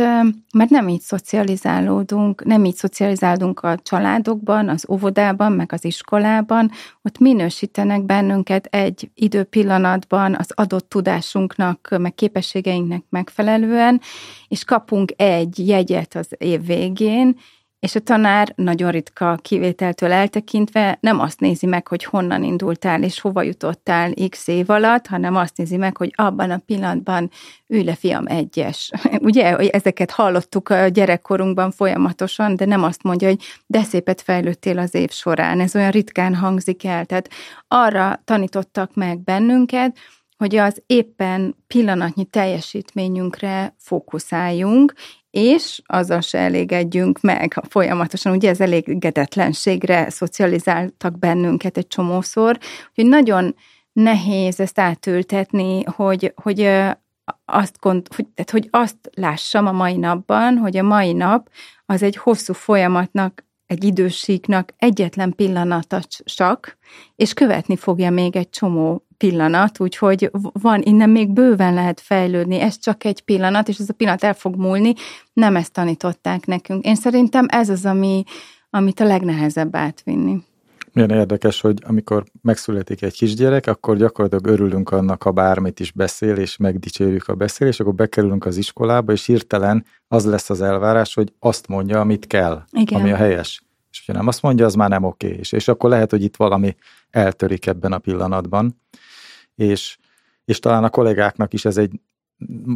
mert nem így szocializálódunk, nem így szocializálunk a családokban, az óvodában, meg az iskolában, ott minősítenek bennünket egy időpillanatban az adott tudásunknak, meg képességeinknek megfelelően, és kapunk egy jegyet az év végén, és a tanár nagyon ritka kivételtől eltekintve nem azt nézi meg, hogy honnan indultál és hova jutottál x év alatt, hanem azt nézi meg, hogy abban a pillanatban ülj le fiam egyes. Ugye, hogy ezeket hallottuk a gyerekkorunkban folyamatosan, de nem azt mondja, hogy de szépet fejlődtél az év során. Ez olyan ritkán hangzik el. Tehát arra tanítottak meg bennünket, hogy az éppen pillanatnyi teljesítményünkre fókuszáljunk, és azzal se elégedjünk meg folyamatosan. Ugye ez elégedetlenségre szocializáltak bennünket egy csomószor, hogy nagyon nehéz ezt átültetni, hogy, hogy azt, gond, hogy, tehát, hogy azt lássam a mai napban, hogy a mai nap az egy hosszú folyamatnak egy idősíknak egyetlen pillanata csak, és követni fogja még egy csomó pillanat, úgyhogy van, innen még bőven lehet fejlődni, ez csak egy pillanat, és ez a pillanat el fog múlni, nem ezt tanították nekünk. Én szerintem ez az, ami, amit a legnehezebb átvinni. Milyen érdekes, hogy amikor megszületik egy kisgyerek, akkor gyakorlatilag örülünk annak, ha bármit is beszél, és megdicsérjük a beszélés, akkor bekerülünk az iskolába, és hirtelen az lesz az elvárás, hogy azt mondja, amit kell, Igen. ami a helyes. És ha nem azt mondja, az már nem oké. És, és akkor lehet, hogy itt valami eltörik ebben a pillanatban. És, és talán a kollégáknak is ez egy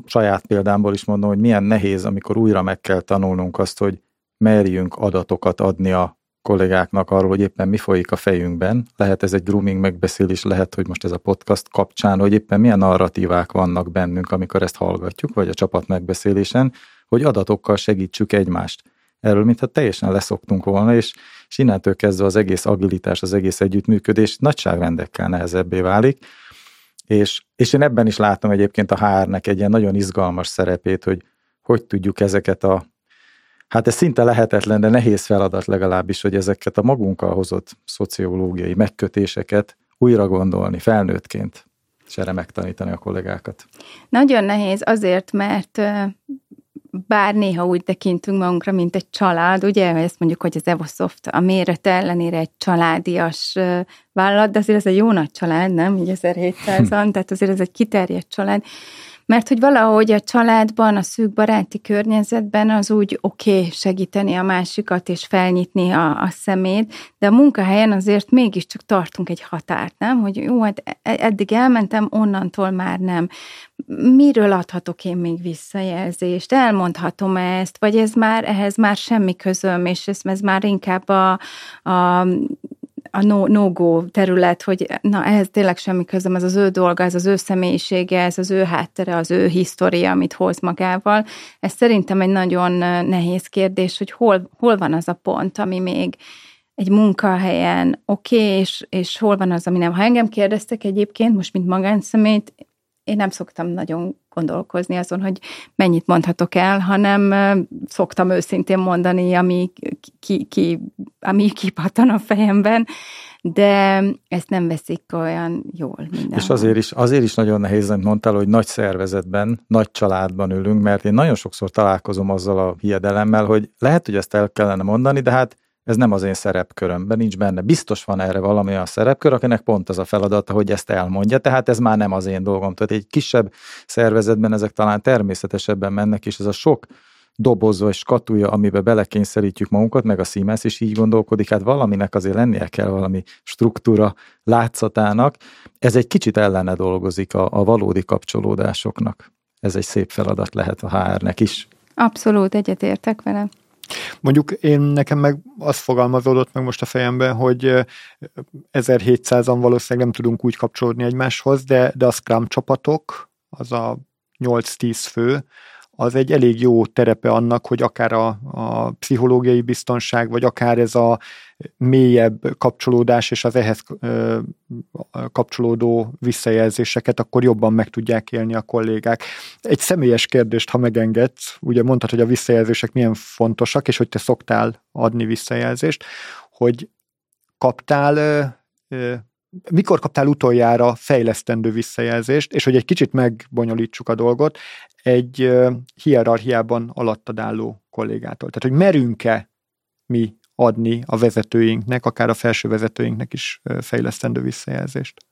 saját példámból is mondom, hogy milyen nehéz, amikor újra meg kell tanulnunk azt, hogy merjünk adatokat adni a kollégáknak arról, hogy éppen mi folyik a fejünkben. Lehet ez egy grooming megbeszélés, lehet, hogy most ez a podcast kapcsán, hogy éppen milyen narratívák vannak bennünk, amikor ezt hallgatjuk, vagy a csapat megbeszélésen, hogy adatokkal segítsük egymást. Erről mintha teljesen leszoktunk volna, és, és innentől kezdve az egész agilitás, az egész együttműködés nagyságrendekkel nehezebbé válik, és, és én ebben is látom egyébként a HR-nek egy ilyen nagyon izgalmas szerepét, hogy hogy tudjuk ezeket a, hát ez szinte lehetetlen, de nehéz feladat legalábbis, hogy ezeket a magunkkal hozott szociológiai megkötéseket újra gondolni felnőttként, és erre megtanítani a kollégákat. Nagyon nehéz azért, mert bár néha úgy tekintünk magunkra, mint egy család, ugye, ezt mondjuk, hogy az Evosoft a méret ellenére egy családias vállalat, de azért ez egy jó nagy család, nem? Így 1700-an, tehát azért ez egy kiterjedt család, mert hogy valahogy a családban, a szűk baráti környezetben az úgy oké okay segíteni a másikat és felnyitni a, a szemét, de a munkahelyen azért mégiscsak tartunk egy határt, nem? Hogy jó, hát e, eddig elmentem, onnantól már nem. Miről adhatok én még visszajelzést? Elmondhatom ezt, vagy ez már, ehhez már semmi közöm, és ez, ez már inkább a, a a no-go no terület, hogy na ehhez tényleg semmi közöm, ez az ő dolga, ez az ő személyisége, ez az ő háttere, az ő história, amit hoz magával. Ez szerintem egy nagyon nehéz kérdés, hogy hol, hol van az a pont, ami még egy munkahelyen oké, okay, és, és hol van az, ami nem. Ha engem kérdeztek egyébként, most mint magánszemélyt, én nem szoktam nagyon gondolkozni azon, hogy mennyit mondhatok el, hanem szoktam őszintén mondani, ami, ki, ki, ami kipattan a fejemben, de ezt nem veszik olyan jól mindenhol. És azért is, azért is nagyon nehéz, amit mondtál, hogy nagy szervezetben, nagy családban ülünk, mert én nagyon sokszor találkozom azzal a hiedelemmel, hogy lehet, hogy ezt el kellene mondani, de hát ez nem az én szerepkörömben, nincs benne. Biztos van erre valami a szerepkör, akinek pont az a feladata, hogy ezt elmondja, tehát ez már nem az én dolgom. Tehát egy kisebb szervezetben ezek talán természetesebben mennek, és ez a sok dobozó és skatúja, amibe belekényszerítjük magunkat, meg a Siemens is így gondolkodik, hát valaminek azért lennie kell valami struktúra látszatának. Ez egy kicsit ellene dolgozik a, a valódi kapcsolódásoknak. Ez egy szép feladat lehet a HR-nek is. Abszolút egyetértek vele. Mondjuk én nekem meg az fogalmazódott meg most a fejemben, hogy 1700-an valószínűleg nem tudunk úgy kapcsolódni egymáshoz, de, de a Scrum csapatok, az a 8-10 fő, az egy elég jó terepe annak, hogy akár a, a pszichológiai biztonság, vagy akár ez a mélyebb kapcsolódás és az ehhez ö, kapcsolódó visszajelzéseket akkor jobban meg tudják élni a kollégák. Egy személyes kérdést, ha megengedsz, ugye mondtad, hogy a visszajelzések milyen fontosak, és hogy te szoktál adni visszajelzést, hogy kaptál ö, ö, mikor kaptál utoljára fejlesztendő visszajelzést, és hogy egy kicsit megbonyolítsuk a dolgot, egy hierarchiában alattad álló kollégától. Tehát, hogy merünk-e mi adni a vezetőinknek, akár a felső vezetőinknek is fejlesztendő visszajelzést?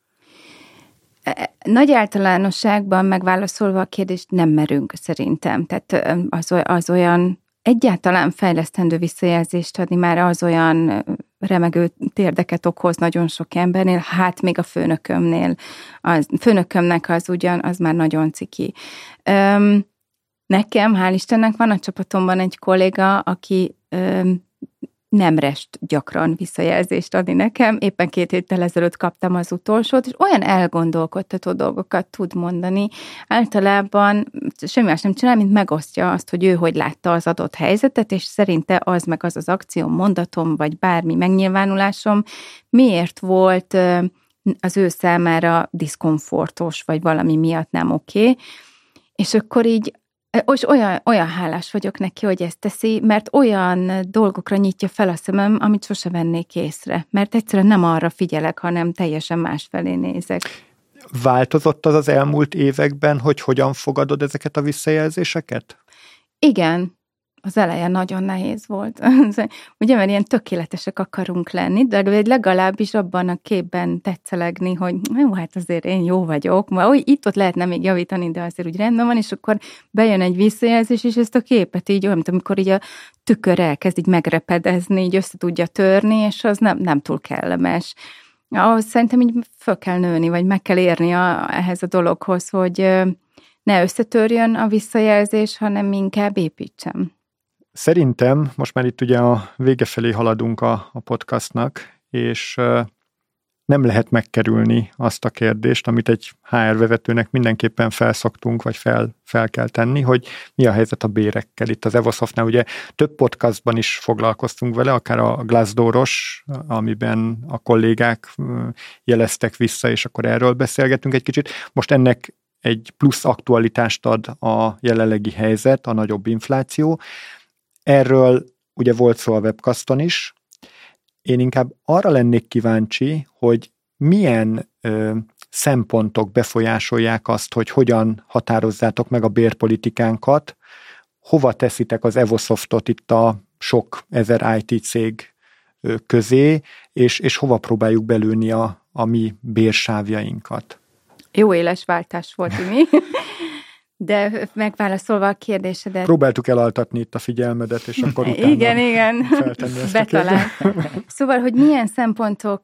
E, e, nagy általánosságban megválaszolva a kérdést nem merünk szerintem. Tehát az, az olyan egyáltalán fejlesztendő visszajelzést adni már az olyan remegő térdeket okoz nagyon sok embernél, hát még a főnökömnél. A főnökömnek az ugyan, az már nagyon ciki. Öm, nekem, hál' Istennek van a csapatomban egy kolléga, aki öm, nem rest gyakran visszajelzést adni nekem. Éppen két héttel ezelőtt kaptam az utolsót, és olyan elgondolkodtató dolgokat tud mondani. Általában semmi más nem csinál, mint megosztja azt, hogy ő hogy látta az adott helyzetet, és szerinte az meg az az akció, mondatom, vagy bármi megnyilvánulásom miért volt az ő számára diszkomfortos, vagy valami miatt nem oké. Okay. És akkor így és olyan, olyan hálás vagyok neki, hogy ezt teszi, mert olyan dolgokra nyitja fel a szemem, amit sose vennék észre. Mert egyszerűen nem arra figyelek, hanem teljesen másfelé nézek. Változott az az elmúlt években, hogy hogyan fogadod ezeket a visszajelzéseket? Igen, az eleje nagyon nehéz volt. Ugye, mert ilyen tökéletesek akarunk lenni, de legalábbis abban a képben tetszelegni, hogy jó, hát azért én jó vagyok, ma úgy itt-ott lehetne még javítani, de azért úgy rendben van, és akkor bejön egy visszajelzés, és ezt a képet így olyan, mint amikor így a tükör elkezd így megrepedezni, így össze tudja törni, és az nem, nem túl kellemes. Ahhoz szerintem így föl kell nőni, vagy meg kell érni a, ehhez a dologhoz, hogy ne összetörjön a visszajelzés, hanem inkább építsem. Szerintem most már itt ugye a vége felé haladunk a, a podcastnak, és nem lehet megkerülni azt a kérdést, amit egy HR vezetőnek mindenképpen felszoktunk, vagy fel, fel kell tenni, hogy mi a helyzet a bérekkel. Itt az Evosoftnál ugye több podcastban is foglalkoztunk vele, akár a Glassdooros, amiben a kollégák jeleztek vissza, és akkor erről beszélgetünk egy kicsit. Most ennek egy plusz aktualitást ad a jelenlegi helyzet, a nagyobb infláció. Erről ugye volt szó a webcaston is, én inkább arra lennék kíváncsi, hogy milyen ö, szempontok befolyásolják azt, hogy hogyan határozzátok meg a bérpolitikánkat, hova teszitek az Evosoftot itt a sok ezer IT cég közé, és, és hova próbáljuk belőni a, a mi bérsávjainkat. Jó éles váltás volt, mi. De megválaszolva a kérdésedet. Próbáltuk elaltatni itt a figyelmedet, és akkor utána Igen, igen, betalál. Szóval, hogy milyen szempontok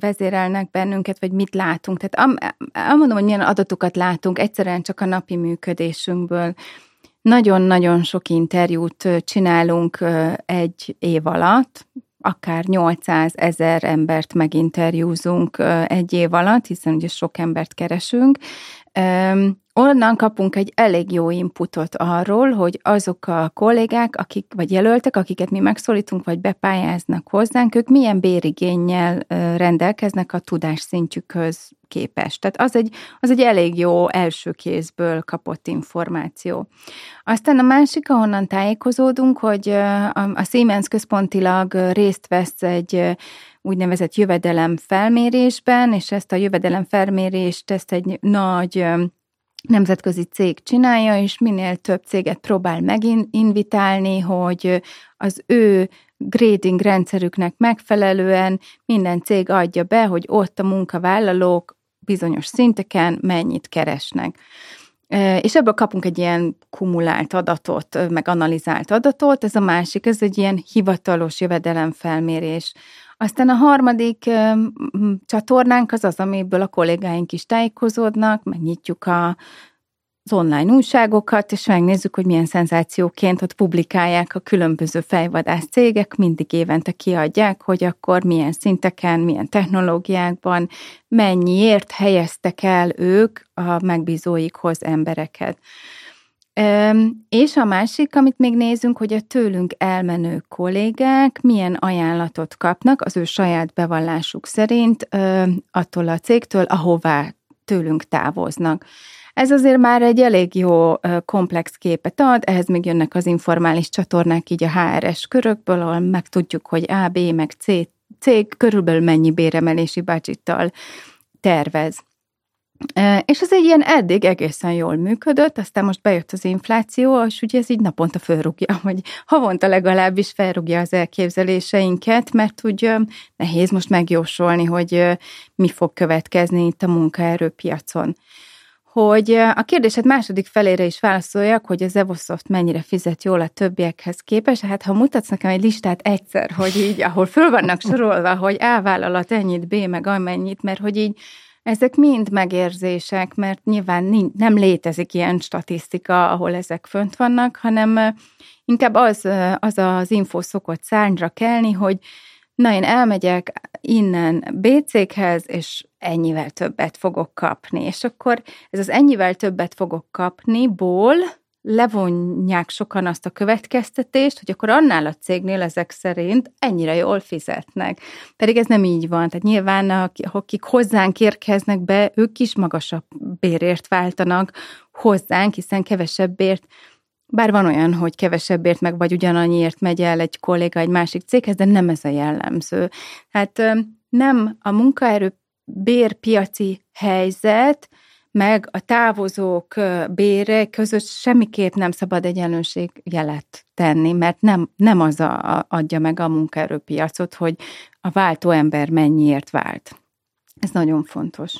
vezérelnek bennünket, vagy mit látunk. Tehát elmondom, hogy milyen adatokat látunk egyszerűen csak a napi működésünkből. Nagyon-nagyon sok interjút csinálunk egy év alatt, akár 800 ezer embert meginterjúzunk egy év alatt, hiszen ugye sok embert keresünk, onnan kapunk egy elég jó inputot arról, hogy azok a kollégák, akik, vagy jelöltek, akiket mi megszólítunk, vagy bepályáznak hozzánk, ők milyen bérigényel rendelkeznek a tudásszintjükhöz képest. Tehát az egy, az egy elég jó első kézből kapott információ. Aztán a másik, ahonnan tájékozódunk, hogy a Siemens központilag részt vesz egy úgynevezett jövedelem felmérésben, és ezt a jövedelem felmérést, ezt egy nagy nemzetközi cég csinálja, és minél több céget próbál meginvitálni, hogy az ő grading rendszerüknek megfelelően minden cég adja be, hogy ott a munkavállalók bizonyos szinteken mennyit keresnek. És ebből kapunk egy ilyen kumulált adatot, meg analizált adatot, ez a másik, ez egy ilyen hivatalos jövedelemfelmérés. Aztán a harmadik csatornánk az az, amiből a kollégáink is tájékozódnak, megnyitjuk a az online újságokat, és megnézzük, hogy milyen szenzációként ott publikálják a különböző fejvadász cégek, mindig évente kiadják, hogy akkor milyen szinteken, milyen technológiákban, mennyiért helyeztek el ők a megbízóikhoz embereket. És a másik, amit még nézünk, hogy a tőlünk elmenő kollégák milyen ajánlatot kapnak az ő saját bevallásuk szerint attól a cégtől, ahová tőlünk távoznak. Ez azért már egy elég jó komplex képet ad, ehhez még jönnek az informális csatornák így a HRS körökből, ahol megtudjuk, hogy A, B, meg C cég körülbelül mennyi béremelési budgettal tervez. És ez egy ilyen eddig egészen jól működött, aztán most bejött az infláció, és ugye ez így naponta felrúgja, vagy havonta legalábbis felrúgja az elképzeléseinket, mert úgy nehéz most megjósolni, hogy mi fog következni itt a munkaerőpiacon. Hogy a kérdésed második felére is válaszoljak, hogy az Evosoft mennyire fizet jól a többiekhez képest. Hát ha mutatsz nekem egy listát egyszer, hogy így, ahol föl vannak sorolva, hogy A vállalat ennyit, B meg amennyit, mert hogy így ezek mind megérzések, mert nyilván nem létezik ilyen statisztika, ahol ezek fönt vannak, hanem inkább az az, az info szokott szárnyra kelni, hogy na én elmegyek innen BC-hez, és ennyivel többet fogok kapni. És akkor ez az ennyivel többet fogok kapni ból levonják sokan azt a következtetést, hogy akkor annál a cégnél ezek szerint ennyire jól fizetnek. Pedig ez nem így van. Tehát nyilván akik hozzánk érkeznek be, ők is magasabb bérért váltanak hozzánk, hiszen kevesebbért bár van olyan, hogy kevesebbért meg vagy ugyanannyiért megy el egy kolléga egy másik céghez, de nem ez a jellemző. Hát nem a munkaerő bérpiaci helyzet, meg a távozók bére között semmiképp nem szabad egyenlőség jelet tenni, mert nem, nem az a, adja meg a munkaerőpiacot, hogy a váltó ember mennyiért vált. Ez nagyon fontos.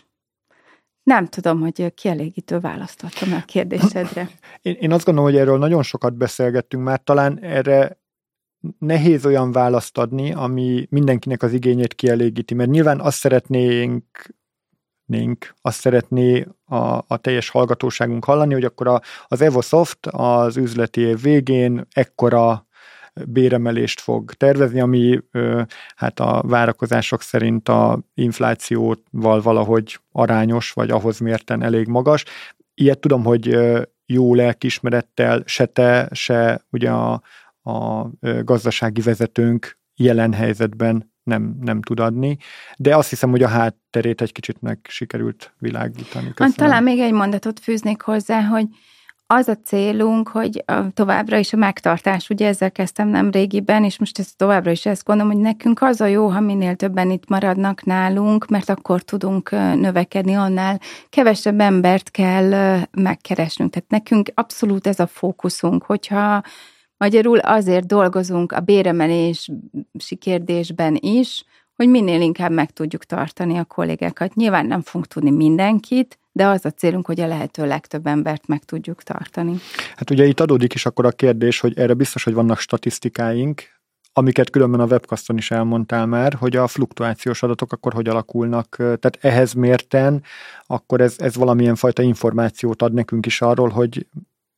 Nem tudom, hogy kielégítő választottam a kérdésedre. Én, én azt gondolom, hogy erről nagyon sokat beszélgettünk már, talán erre nehéz olyan választ adni, ami mindenkinek az igényét kielégíti, mert nyilván azt szeretnénk szeretnénk, azt szeretné a, a teljes hallgatóságunk hallani, hogy akkor a, az Evosoft az üzleti év végén ekkora béremelést fog tervezni, ami hát a várakozások szerint a inflációval valahogy arányos, vagy ahhoz mérten elég magas. Ilyet tudom, hogy jó lelkismerettel se te, se ugye a, a gazdasági vezetőnk jelen helyzetben nem, nem tud adni, de azt hiszem, hogy a hátterét egy kicsit meg sikerült világítani. Köszönöm. Talán még egy mondatot fűznék hozzá, hogy az a célunk, hogy továbbra is a megtartás, ugye ezzel kezdtem nem régiben, és most ezt továbbra is ezt gondolom, hogy nekünk az a jó, ha minél többen itt maradnak nálunk, mert akkor tudunk növekedni, annál kevesebb embert kell megkeresnünk. Tehát nekünk abszolút ez a fókuszunk, hogyha magyarul azért dolgozunk a béremelési kérdésben is, hogy minél inkább meg tudjuk tartani a kollégákat. Nyilván nem fogunk tudni mindenkit, de az a célunk, hogy a lehető legtöbb embert meg tudjuk tartani. Hát ugye itt adódik is akkor a kérdés, hogy erre biztos, hogy vannak statisztikáink, amiket különben a webcaston is elmondtál már, hogy a fluktuációs adatok akkor hogy alakulnak. Tehát ehhez mérten akkor ez, ez valamilyen fajta információt ad nekünk is arról, hogy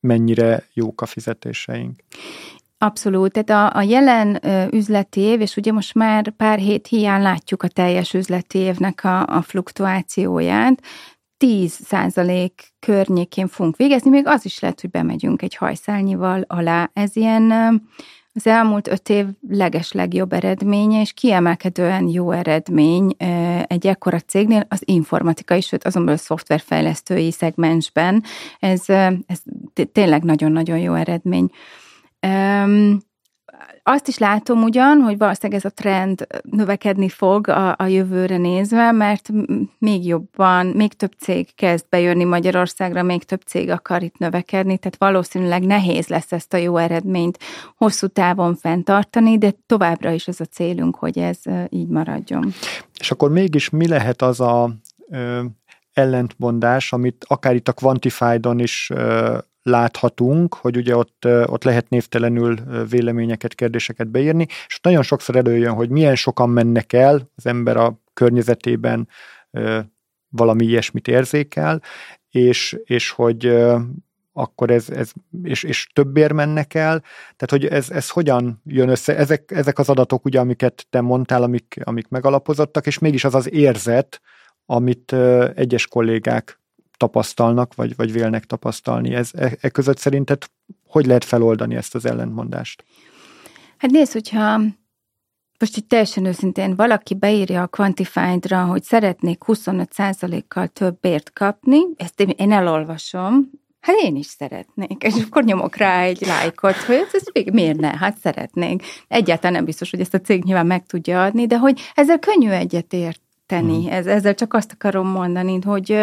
mennyire jók a fizetéseink. Abszolút, tehát a, a jelen üzleti év, és ugye most már pár hét hiány látjuk a teljes üzleti évnek a, a fluktuációját, 10 százalék környékén fogunk végezni, még az is lehet, hogy bemegyünk egy hajszálnyival alá. Ez ilyen az elmúlt öt év leges legjobb eredménye, és kiemelkedően jó eredmény egy ekkora cégnél az informatikai, sőt azon a szoftverfejlesztői szegmensben. Ez, ez tényleg nagyon-nagyon jó eredmény. Azt is látom ugyan, hogy valószínűleg ez a trend növekedni fog a, a jövőre nézve, mert még jobban, még több cég kezd bejönni Magyarországra, még több cég akar itt növekedni, tehát valószínűleg nehéz lesz ezt a jó eredményt hosszú távon fenntartani, de továbbra is az a célunk, hogy ez így maradjon. És akkor mégis mi lehet az a ö, ellentmondás, amit akár itt a Quantified-on is ö, láthatunk, hogy ugye ott, ott lehet névtelenül véleményeket, kérdéseket beírni, és ott nagyon sokszor előjön, hogy milyen sokan mennek el, az ember a környezetében valami ilyesmit érzékel, és, és hogy akkor ez, ez és, és többért mennek el, tehát hogy ez, ez hogyan jön össze, ezek, ezek az adatok ugye, amiket te mondtál, amik, amik megalapozottak, és mégis az az érzet, amit egyes kollégák tapasztalnak, vagy, vagy vélnek tapasztalni. Ez, e, e között szerinted hogy lehet feloldani ezt az ellentmondást? Hát nézd, hogyha most itt teljesen őszintén valaki beírja a Quantified-ra, hogy szeretnék 25%-kal több bért kapni, ezt én elolvasom, hát én is szeretnék, és akkor nyomok rá egy lájkot, hogy ez, ez még miért ne, hát szeretnék. Egyáltalán nem biztos, hogy ezt a cég nyilván meg tudja adni, de hogy ezzel könnyű egyetért tenni. Mm. Ez, ezzel csak azt akarom mondani, hogy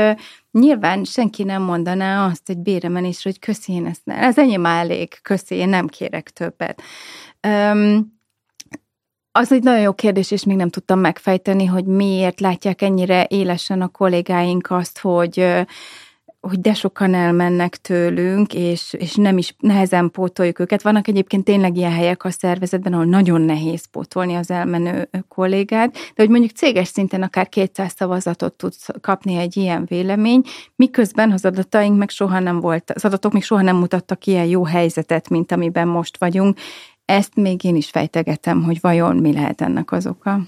nyilván senki nem mondaná azt egy béremenésre, hogy köszi, én ezt nem. Ez enyém elég, köszi, én nem kérek többet. Um, az egy nagyon jó kérdés, és még nem tudtam megfejteni, hogy miért látják ennyire élesen a kollégáink azt, hogy hogy de sokan elmennek tőlünk, és, és nem is nehezen pótoljuk őket. Vannak egyébként tényleg ilyen helyek a szervezetben, ahol nagyon nehéz pótolni az elmenő kollégát, de hogy mondjuk céges szinten akár 200 szavazatot tudsz kapni egy ilyen vélemény, miközben az adataink meg soha nem volt, az adatok még soha nem mutattak ilyen jó helyzetet, mint amiben most vagyunk. Ezt még én is fejtegetem, hogy vajon mi lehet ennek az oka.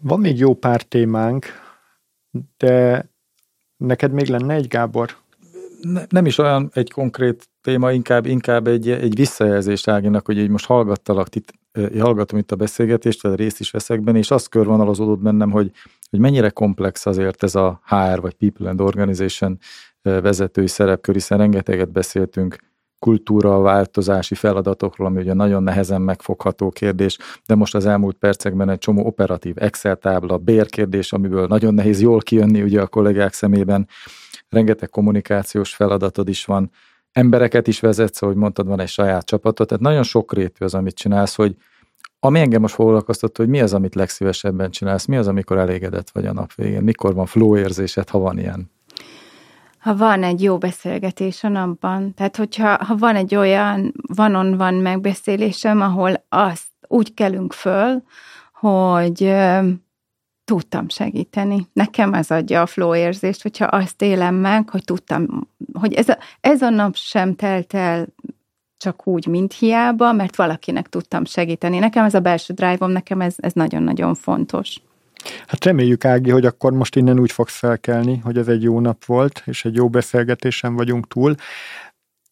Van még jó pár témánk, de Neked még lenne egy, Gábor? Ne, nem is olyan egy konkrét téma, inkább, inkább egy, egy visszajelzés Áginak, hogy így most hallgattalak, itt, hallgatom itt a beszélgetést, tehát részt is veszek benne, és az körvonalazódott bennem, hogy, hogy mennyire komplex azért ez a HR vagy People and Organization vezetői szerepkör, hiszen rengeteget beszéltünk kultúra, változási feladatokról, ami ugye nagyon nehezen megfogható kérdés, de most az elmúlt percekben egy csomó operatív Excel tábla, bérkérdés, amiből nagyon nehéz jól kijönni ugye a kollégák szemében, rengeteg kommunikációs feladatod is van, embereket is vezetsz, ahogy mondtad, van egy saját csapatod, tehát nagyon sokrétű az, amit csinálsz, hogy ami engem most foglalkoztat, hogy mi az, amit legszívesebben csinálsz, mi az, amikor elégedett vagy a nap végén, mikor van flow érzésed, ha van ilyen ha van egy jó beszélgetés a napban, tehát hogyha ha van egy olyan van-on-van megbeszélésem, ahol azt úgy kelünk föl, hogy tudtam segíteni. Nekem ez adja a flow érzést, hogyha azt élem meg, hogy tudtam, hogy ez a, ez a nap sem telt el csak úgy, mint hiába, mert valakinek tudtam segíteni. Nekem ez a belső drive-om, nekem ez, ez nagyon-nagyon fontos. Hát reméljük, Ági, hogy akkor most innen úgy fogsz felkelni, hogy ez egy jó nap volt, és egy jó beszélgetésen vagyunk túl.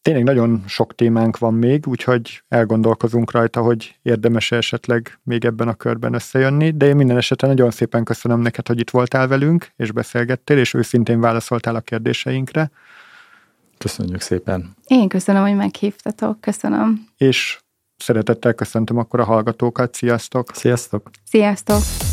Tényleg nagyon sok témánk van még, úgyhogy elgondolkozunk rajta, hogy érdemes esetleg még ebben a körben összejönni, de én minden esetre nagyon szépen köszönöm neked, hogy itt voltál velünk, és beszélgettél, és őszintén válaszoltál a kérdéseinkre. Köszönjük szépen. Én köszönöm, hogy meghívtatok. Köszönöm. És szeretettel köszöntöm akkor a hallgatókat. Sziasztok! Sziasztok! Sziasztok!